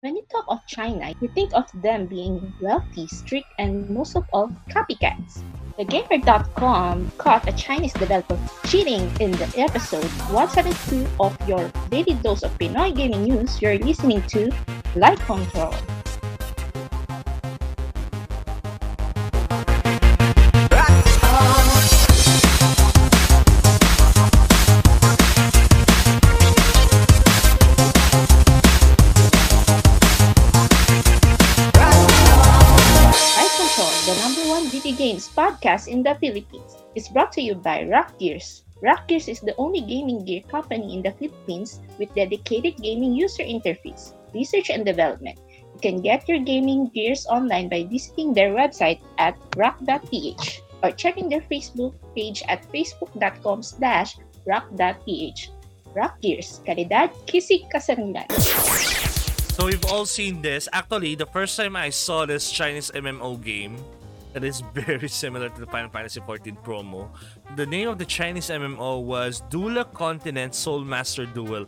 When you talk of China, you think of them being wealthy, strict, and most of all, copycats. TheGamer.com caught a Chinese developer cheating in the episode 172 of your daily dose of Pinoy gaming news. You're listening to Light Control. The number one video games podcast in the Philippines, is brought to you by Rakk Gears. Rakk Gears is the only gaming gear company in the Philippines with dedicated gaming user interface, research and development. You can get your gaming gears online by visiting their website at rakk.ph or checking their Facebook page at facebook.com slash rakk.ph. Rakk Gears, kalidad, kisig kasaringan. So we've all seen this. Actually, the first time I saw this Chinese MMO game that is very similar to the Final Fantasy XIV promo, the name of the Chinese MMO was Dula Continent Soul Master Duel.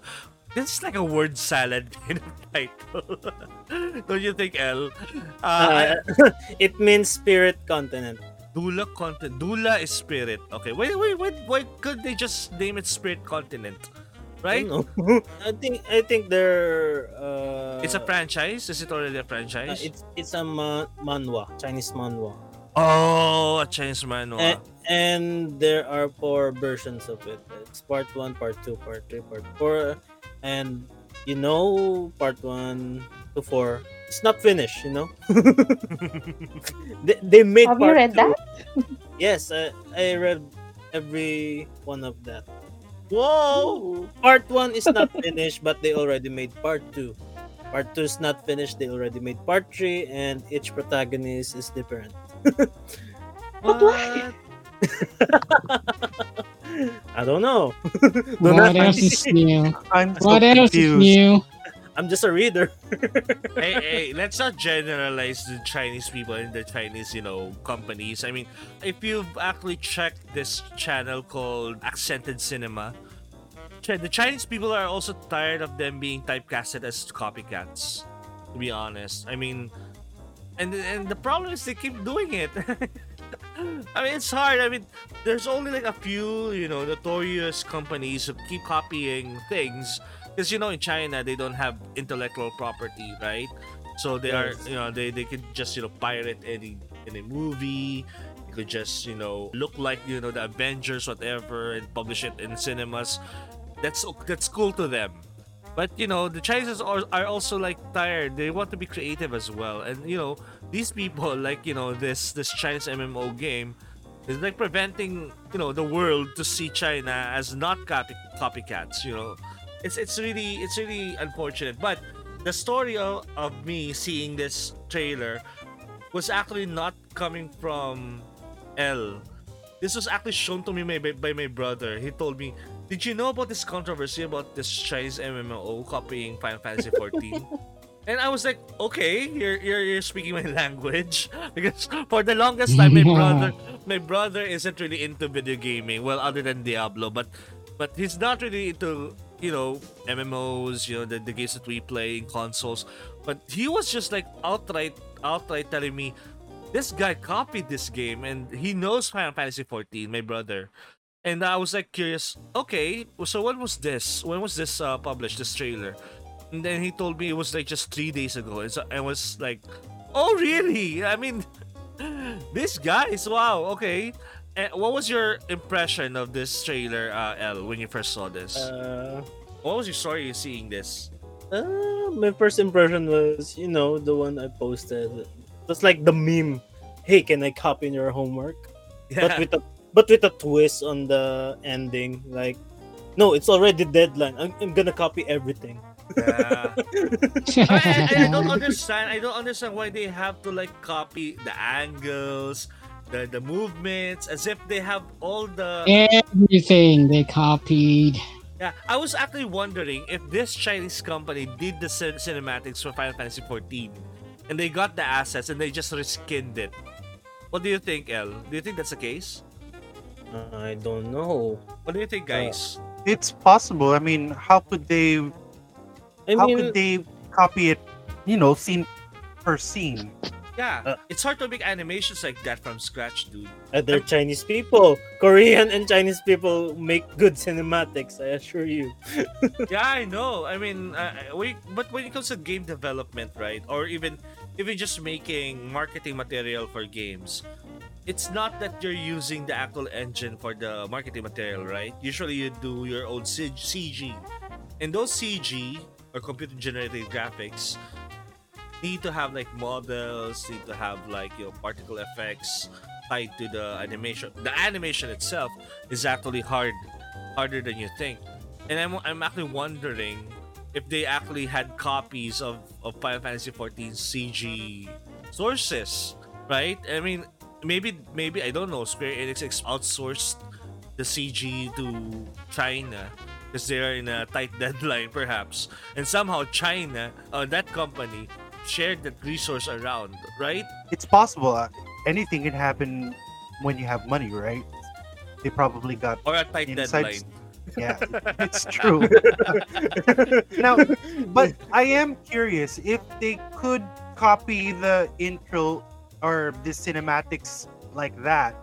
This is like a word salad kind of title. Don't you think, El? Uh, Uh, it means spirit continent. Dula Continent. Dula is spirit. Okay, wait, wait, wait. Why could they just name it Spirit Continent? Right? I. I think I think they're uh It's a franchise. Is it already a uh, franchise? it's it's a ma- manhwa, Chinese manhwa. Oh, a Chinese manual. And, and there are four versions of it. It's part 1, part 2, part 3, part 4 and you know part 1 to 4 it's not finished, you know. they, they made Have you read two. that? Yes, I, I read every one of that. Whoa! part one is not finished, but they already made part two. Part two is not finished, they already made part three, and each protagonist is different. But why? I don't know. What not- else is new? I'm so What else is new? I'm just a reader. hey, hey, let's not generalize the Chinese people and the Chinese, you know, companies. I mean, if you've actually checked this channel called Accented Cinema, the Chinese people are also tired of them being typecasted as copycats. To be honest, I mean, and and the problem is they keep doing it. I mean, it's hard. I mean, there's only like a few, you know, notorious companies who keep copying things because you know in China they don't have intellectual property, right? So they are, you know, they, they could just you know pirate any any movie. It could just you know look like you know the Avengers whatever and publish it in cinemas. That's that's cool to them. But you know the Chinese are, are also like tired. They want to be creative as well, and you know these people like you know this this Chinese MMO game is like preventing you know the world to see China as not copy copycats. You know, it's it's really it's really unfortunate. But the story of, of me seeing this trailer was actually not coming from L. This was actually shown to me by, by my brother. He told me, "Did you know about this controversy about this Chinese MMO copying Final Fantasy 14?" and I was like, "Okay, you're, you're you're speaking my language." because for the longest time, my brother my brother isn't really into video gaming. Well, other than Diablo, but but he's not really into you know MMOs, you know the, the games that we play in consoles. But he was just like outright outright telling me, this guy copied this game and he knows Final Fantasy 14, my brother. And I was like curious, okay, so when was this? When was this uh, published, this trailer? And then he told me it was like just three days ago. And so I was like, oh, really? I mean, this guys, wow, okay. Eh, what was your impression of this trailer, uh, L, when you first saw this? Uh, what was your story seeing this? uh, my first impression was, you know, the one I posted. That's like the meme. Hey, can I copy in your homework? But with a but with a twist on the ending. Like, no, it's already deadline. I'm, I'm gonna copy everything. Yeah. I, I, I don't understand. I don't understand why they have to like copy the angles, the the movements, as if they have all the. Everything they copied. Yeah, I was actually wondering if this Chinese company did the cin- cinematics for Final Fantasy 14, and they got the assets and they just reskinned it. What do you think, El? Do you think that's the case? Uh, I don't know. What do you think, guys? It's possible. I mean, how could they? I how mean, could they copy it you know, scene per scene. Yeah, Uh, it's hard to make animations like that from scratch, dude. Other Chinese people, Korean and Chinese people make good cinematics. I assure you. yeah, I know. I mean, uh, we, but when it comes to game development, right, or even even just making marketing material for games, it's not that you're using the actual engine for the marketing material, right? Usually, you do your own CG, and those CG or computer generated graphics need to have like models, need to have like your know particle effects tied to the animation. The animation itself is actually hard, harder than you think. And I'm, I'm actually wondering if they actually had copies of, of Final Fantasy 14 CG sources, right? I mean, maybe maybe I don't know. Square Enix outsourced the CG to China because they are in a tight deadline, perhaps, and somehow China, uh, that company, shared that resource around, right? It's possible. uh, Anything can happen when you have money, right? They probably got Or a tight Inside deadline. yeah, it's true. now, but I am curious if they could copy the intro or the cinematics like that.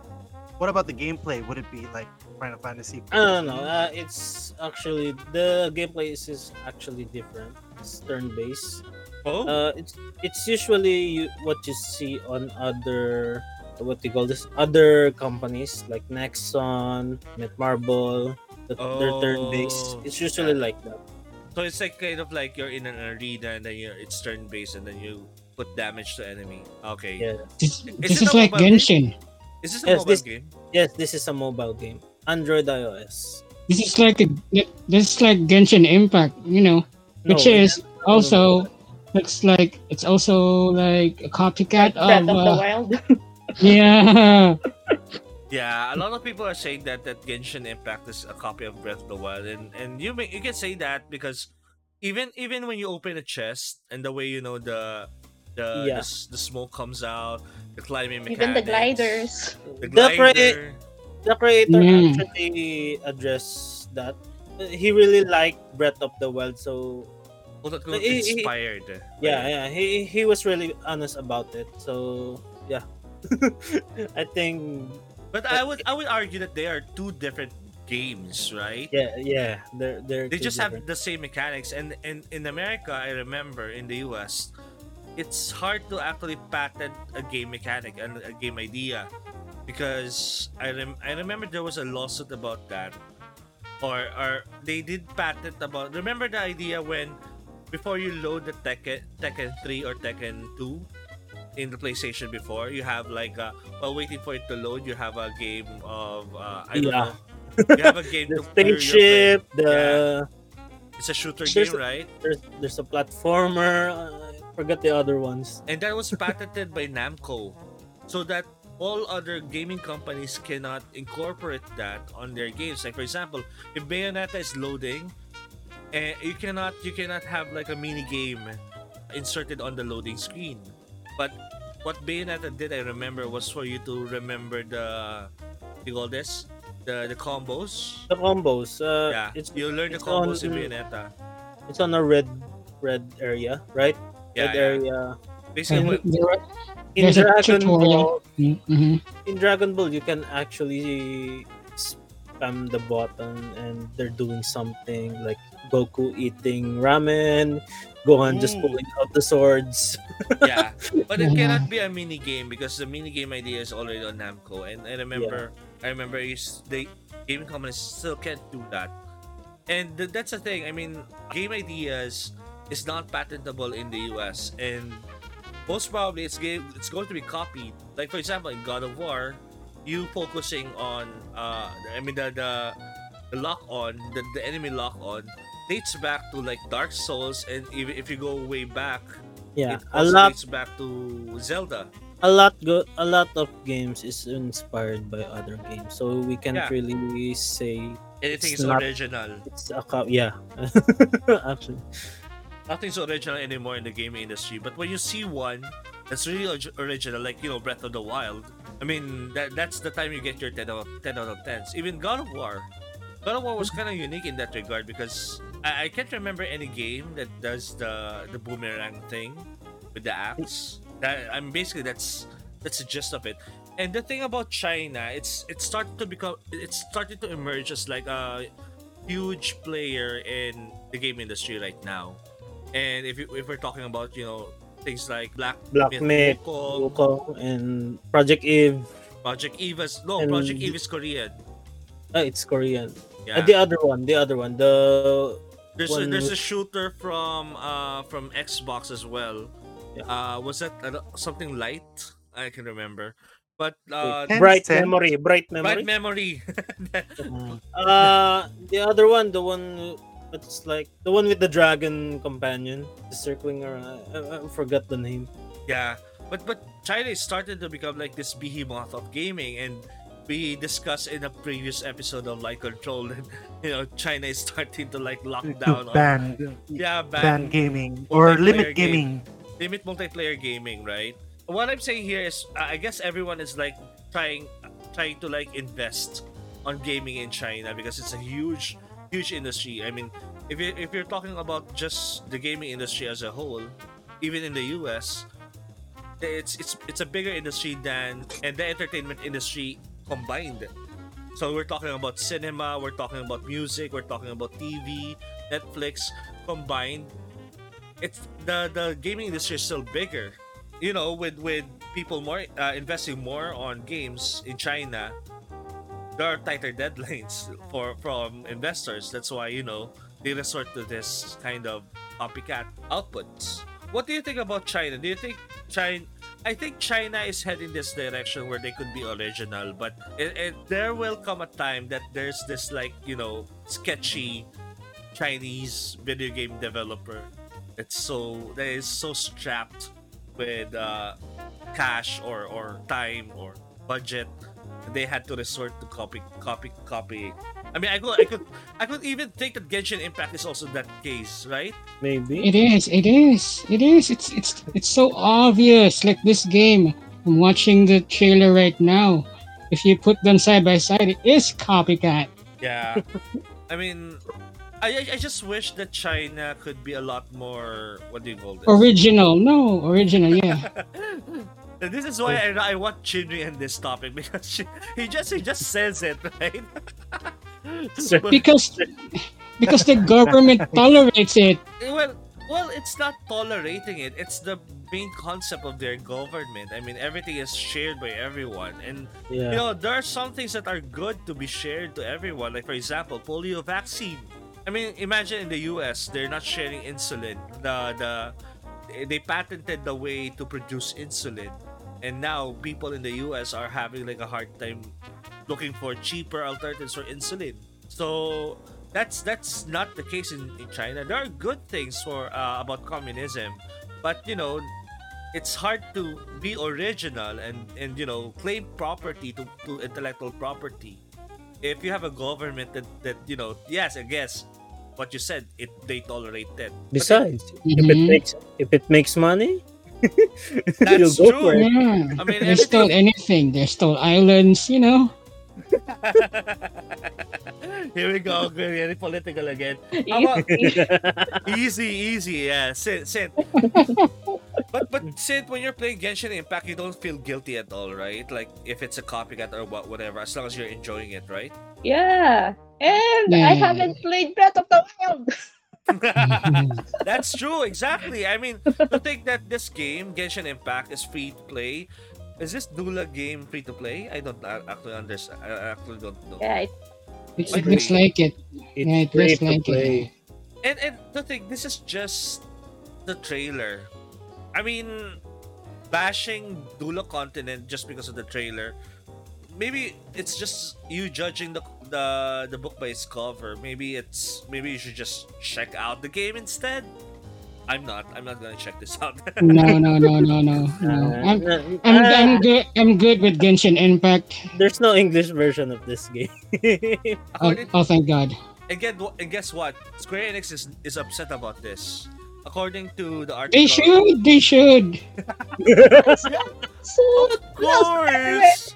What about the gameplay? Would it be like Final Fantasy? I don't know. Uh, it's actually the gameplay is, is actually different. It's turn based. Oh, Uh, it's it's usually you, what you see on other what do you call this other companies like Nexon, Netmarble. The, They're turn based. Oh, It's usually yeah. like that. So it's like kind of like you're in an arena and then you're, it's turn based and then you put damage to enemy. Okay. Yeah. This, Is this it is a like mobile game? Genshin. Is this a Yes, mobile this- game? Yes, this is a mobile game. Android iOS. This is like a this is like Genshin Impact, you know, which No, is also looks like it's also like a copycat Breath of, of the uh, Wild. yeah. Yeah, a lot of people are saying that that Genshin Impact is a copy of Breath of the Wild, and and you may, you can say that because even even when you open a chest and the way you know the the the, Yeah. s- the smoke comes out, the climbing mechanics, Even the gliders. the The cra- glider. the creator Mm. actually addressed that. He really liked Breath of the Wild, so quote unquote eh, eh, inspired. yeah, yeah, he he was really honest about it. So yeah, I think But I would I would argue that they are two different games, right? yeah, yeah, they're they're They two just have the same mechanics, and and in America, I remember in the US, it's hard to actually patent a game mechanic and a game idea because I rem- I remember there was a lawsuit about that, or or they did patent about. Remember the idea when before you load the Tekken Tekken three or Tekken two in the PlayStation before you have like uh, while waiting for it to load you have a game of uh, I don't Yeah. know you have a game the to where you're playing- spaceship, the it's a shooter There's game, a- right? there's there's a platformer. Uh, forgot the other ones. And that was patented by Namco, so that all other gaming companies cannot incorporate that on their games. Like for example, if Bayonetta is loading, eh, you cannot you cannot have like a mini game inserted on the loading screen. But what Bayonetta did, I remember, was for you to remember the you call this the the combos. The combos. Uh, yeah, it's you learn the it's combos in Bayonetta. it's on a red red area, right? Yeah, red yeah. area. Basically, And what- there- In There's a Dragon tutorial. Ball, Mhm. in Dragon Ball, you can actually spam the button and they're doing something like Goku eating ramen, Gohan just pulling out the swords. yeah, but it cannot be a mini game because the mini game idea is already on Namco, and I remember, I remember, is they gaming companies still can't do that, and th- that's the thing. I mean, game ideas is not patentable in the U.S. and most probably it's game it's going to be copied. Like for example, in God of War, you focusing on uh, I mean the the, the lock on the, the enemy lock on dates back to like Dark Souls, and if, if you go way back Yeah, it a lot, dates back to Zelda. a lot, go, a lot of games is inspired by other games, so we can't Yeah. really say Anything It's is not- original. it's a cop. Yeah, actually, Nothing's original anymore in the gaming industry. But when you see one that's really original, like you know Breath of the Wild, I mean that that's the time you get your 10 out of 10 out of 10s. Even God of War, God of War was kind of unique in that regard because I, I can't remember any game that does the the boomerang thing with the axe. That I'm basically that's that's the gist of it. And the thing about China, it's it started to become it started to emerge as like a huge player in the game industry right now. And if you, if we're talking about you know things like Black Black Myth Myth, Wukong, Wukong, and Project Eve. Project Eve is no and- Project Eve is Korean. Ah, it's Korean. Yeah. Uh, the other one, the other one, the There's a, one there's a shooter from uh from Xbox as well. Yeah. Uh, was that uh, something light? I can remember, but uh, Bright cents. Memory, Bright Memory. bright memory. Uh, the other one, the one that's like the one with the dragon companion, just circling around. I, I forgot the name. yeah, but but China is started to become like this behemoth of gaming, and we discussed in a previous episode of Light Control that you know China is starting to like lock To down on ban, yeah ban ban gaming or multiplayer limit game. gaming. limit multiplayer gaming, right? What I'm saying here is, I guess everyone is like trying, trying to like invest on gaming in China because it's a huge, huge industry. I mean, if you if you're talking about just the gaming industry as a whole, even in the U.S., it's it's it's a bigger industry than and the entertainment industry combined. So we're talking about cinema, we're talking about music, we're talking about TV, Netflix combined. It's the the gaming industry is still bigger. You know, with with people more uh, investing more on games in China, there are tighter deadlines for from investors. That's why you know they resort to this kind of copycat outputs. What do you think about China? Do you think China? I think China is heading this direction where they could be original, but it, it, there will come a time that there's this like you know sketchy Chinese video game developer It's so that is so strapped with uh, cash or or time or budget they had to resort to copy copy copy i mean i could i could i could even think that genshin impact is also that case right Maybe. It is. It is. It is. It's it's it's so obvious. Like this game. I'm watching the trailer right now. If you put them side by side, it is copycat. yeah i mean I, I- I just wish that China could be a lot more what do you call this? Original. No, original. Yeah. this is why I, I want Chinri in this topic because she, he just he just says it right. Because because the government tolerates it. well well it's not tolerating it. It's the main concept of their government. I mean everything is shared by everyone. And Yeah. you know there are some things that are good to be shared to everyone. Like for example polio vaccine. I mean imagine in the us they're not sharing insulin. The the they patented the way to produce insulin and now people in the us are having like a hard time looking for cheaper alternatives for insulin. So that's that's not the case in, in china. There are good things for uh, about communism but you know it's hard to be original and and you know claim property to, to intellectual property. If you have a government that that you know yes i guess what you said it they tolerate that But Besides, if it Mhm. makes if it makes money, That's you'll go true. Yeah. I mean, they stole anything. They stole islands. You know. Here we go, very political again. How about- easy, easy, yeah. Sit, sit. but but sit when you're playing Genshin Impact, you don't feel guilty at all, right? Like if it's a copycat or what, whatever, as long as you're enjoying it, right? Yeah. And I haven't played Breath of the Wild. That's true, exactly. I mean, to think that this game, Genshin Impact, is free to play. Is this Dula game free to play? I don't a- actually understand. I actually don't know. Yeah, it, It, it looks like it. It's Yeah, it looks like play. it. And and to think this is just the trailer. I mean, bashing Dula Continent just because of the trailer. Maybe it's just you judging the the the book by its cover. Maybe it's maybe you should just check out the game instead. I'm not. I'm not gonna check this out. No, no, no, no, no, no. Uh, I'm, I'm, uh, I'm good. I'm good with Genshin Impact. there's no English version of this game. Oh, oh thank God. and, and guess what? Square Enix is, is upset about this. According to the article, They should. They should. so Of course.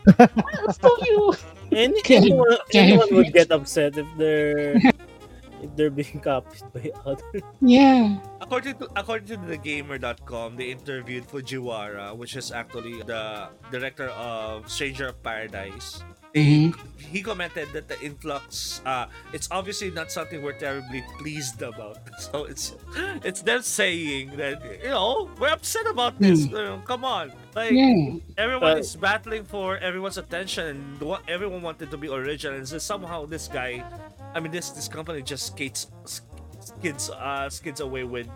so you. Any, anyone, anyone would get upset if their if they're being copied by others. Yeah. According to according to thegamer.com, they interviewed Fujiwara, which is actually the director of Stranger of Paradise. Mhm. He commented that the influx, uh, it's obviously not something we're terribly pleased about. So it's it's them saying that you know we're upset about this. You know, come on, like Yeah. everyone But- is battling for everyone's attention, and what everyone wanted to be original. And so somehow this guy, I mean this this company just skates skids uh skids away with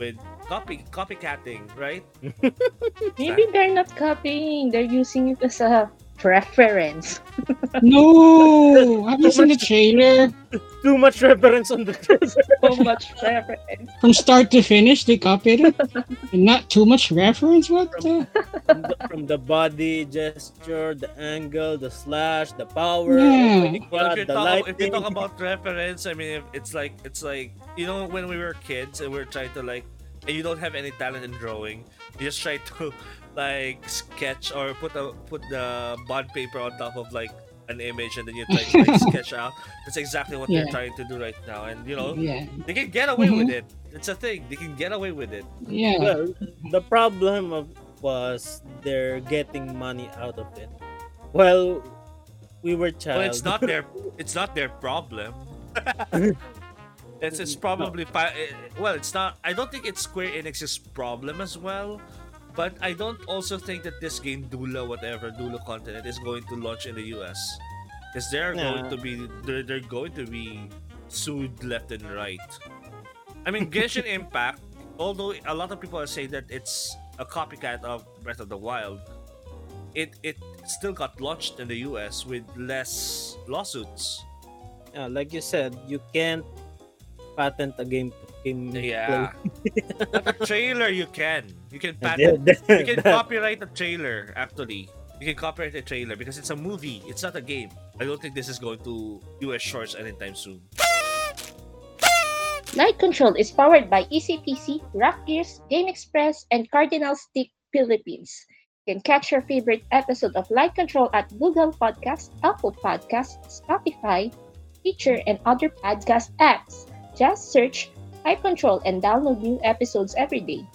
with copy copycatting, right? Maybe they're not copying, they're using it as a preference. No. Have you seen the trailer? Too much reference on the trailer. So much preference. From start to finish, they copied it. And not too much reference. What? The? from, the, from the body gesture, the angle, the slash, the power, Yeah. my Well, if you the talk if you talk about reference, I mean it's like it's like you know when we were kids and we are trying to like and you don't have any talent in drawing, you just try to like sketch or put a put the bond paper on top of like an image and then you try to like sketch out. That's exactly what they're trying to do right now, and you know Yeah. they can get away Mhm. with it. It's a thing. They can get away with it. Yeah. Well, the problem of was they're getting money out of it. Well, we were child. Well, it's not their it's not their problem. it's it's probably fi- eh, well, it's not. I don't think it's Square Enix's problem as well. But I don't also think that this game Dula whatever Dula content is going to launch in the US because they're going to be they're, they're going to be sued left and right. I mean Genshin Impact, although a lot of people are saying that it's a copycat of Breath of the Wild, it it still got launched in the US with less lawsuits. Yeah, like you said, you can't patent a game. Game Yeah. But a trailer you can. You can patent you can copyright a trailer actually. You can copyright a trailer because it's a movie. It's not a game. I don't think this is going to US shorts anytime soon. Light Control is powered by EasyPC, Rakk Gears, Game Express, and Cardinal Stick Philippines. You can catch your favorite episode of Light Control at Google Podcasts, Apple Podcasts, Spotify, Stitcher, and other podcast apps. Just search Light Control and download new episodes every day.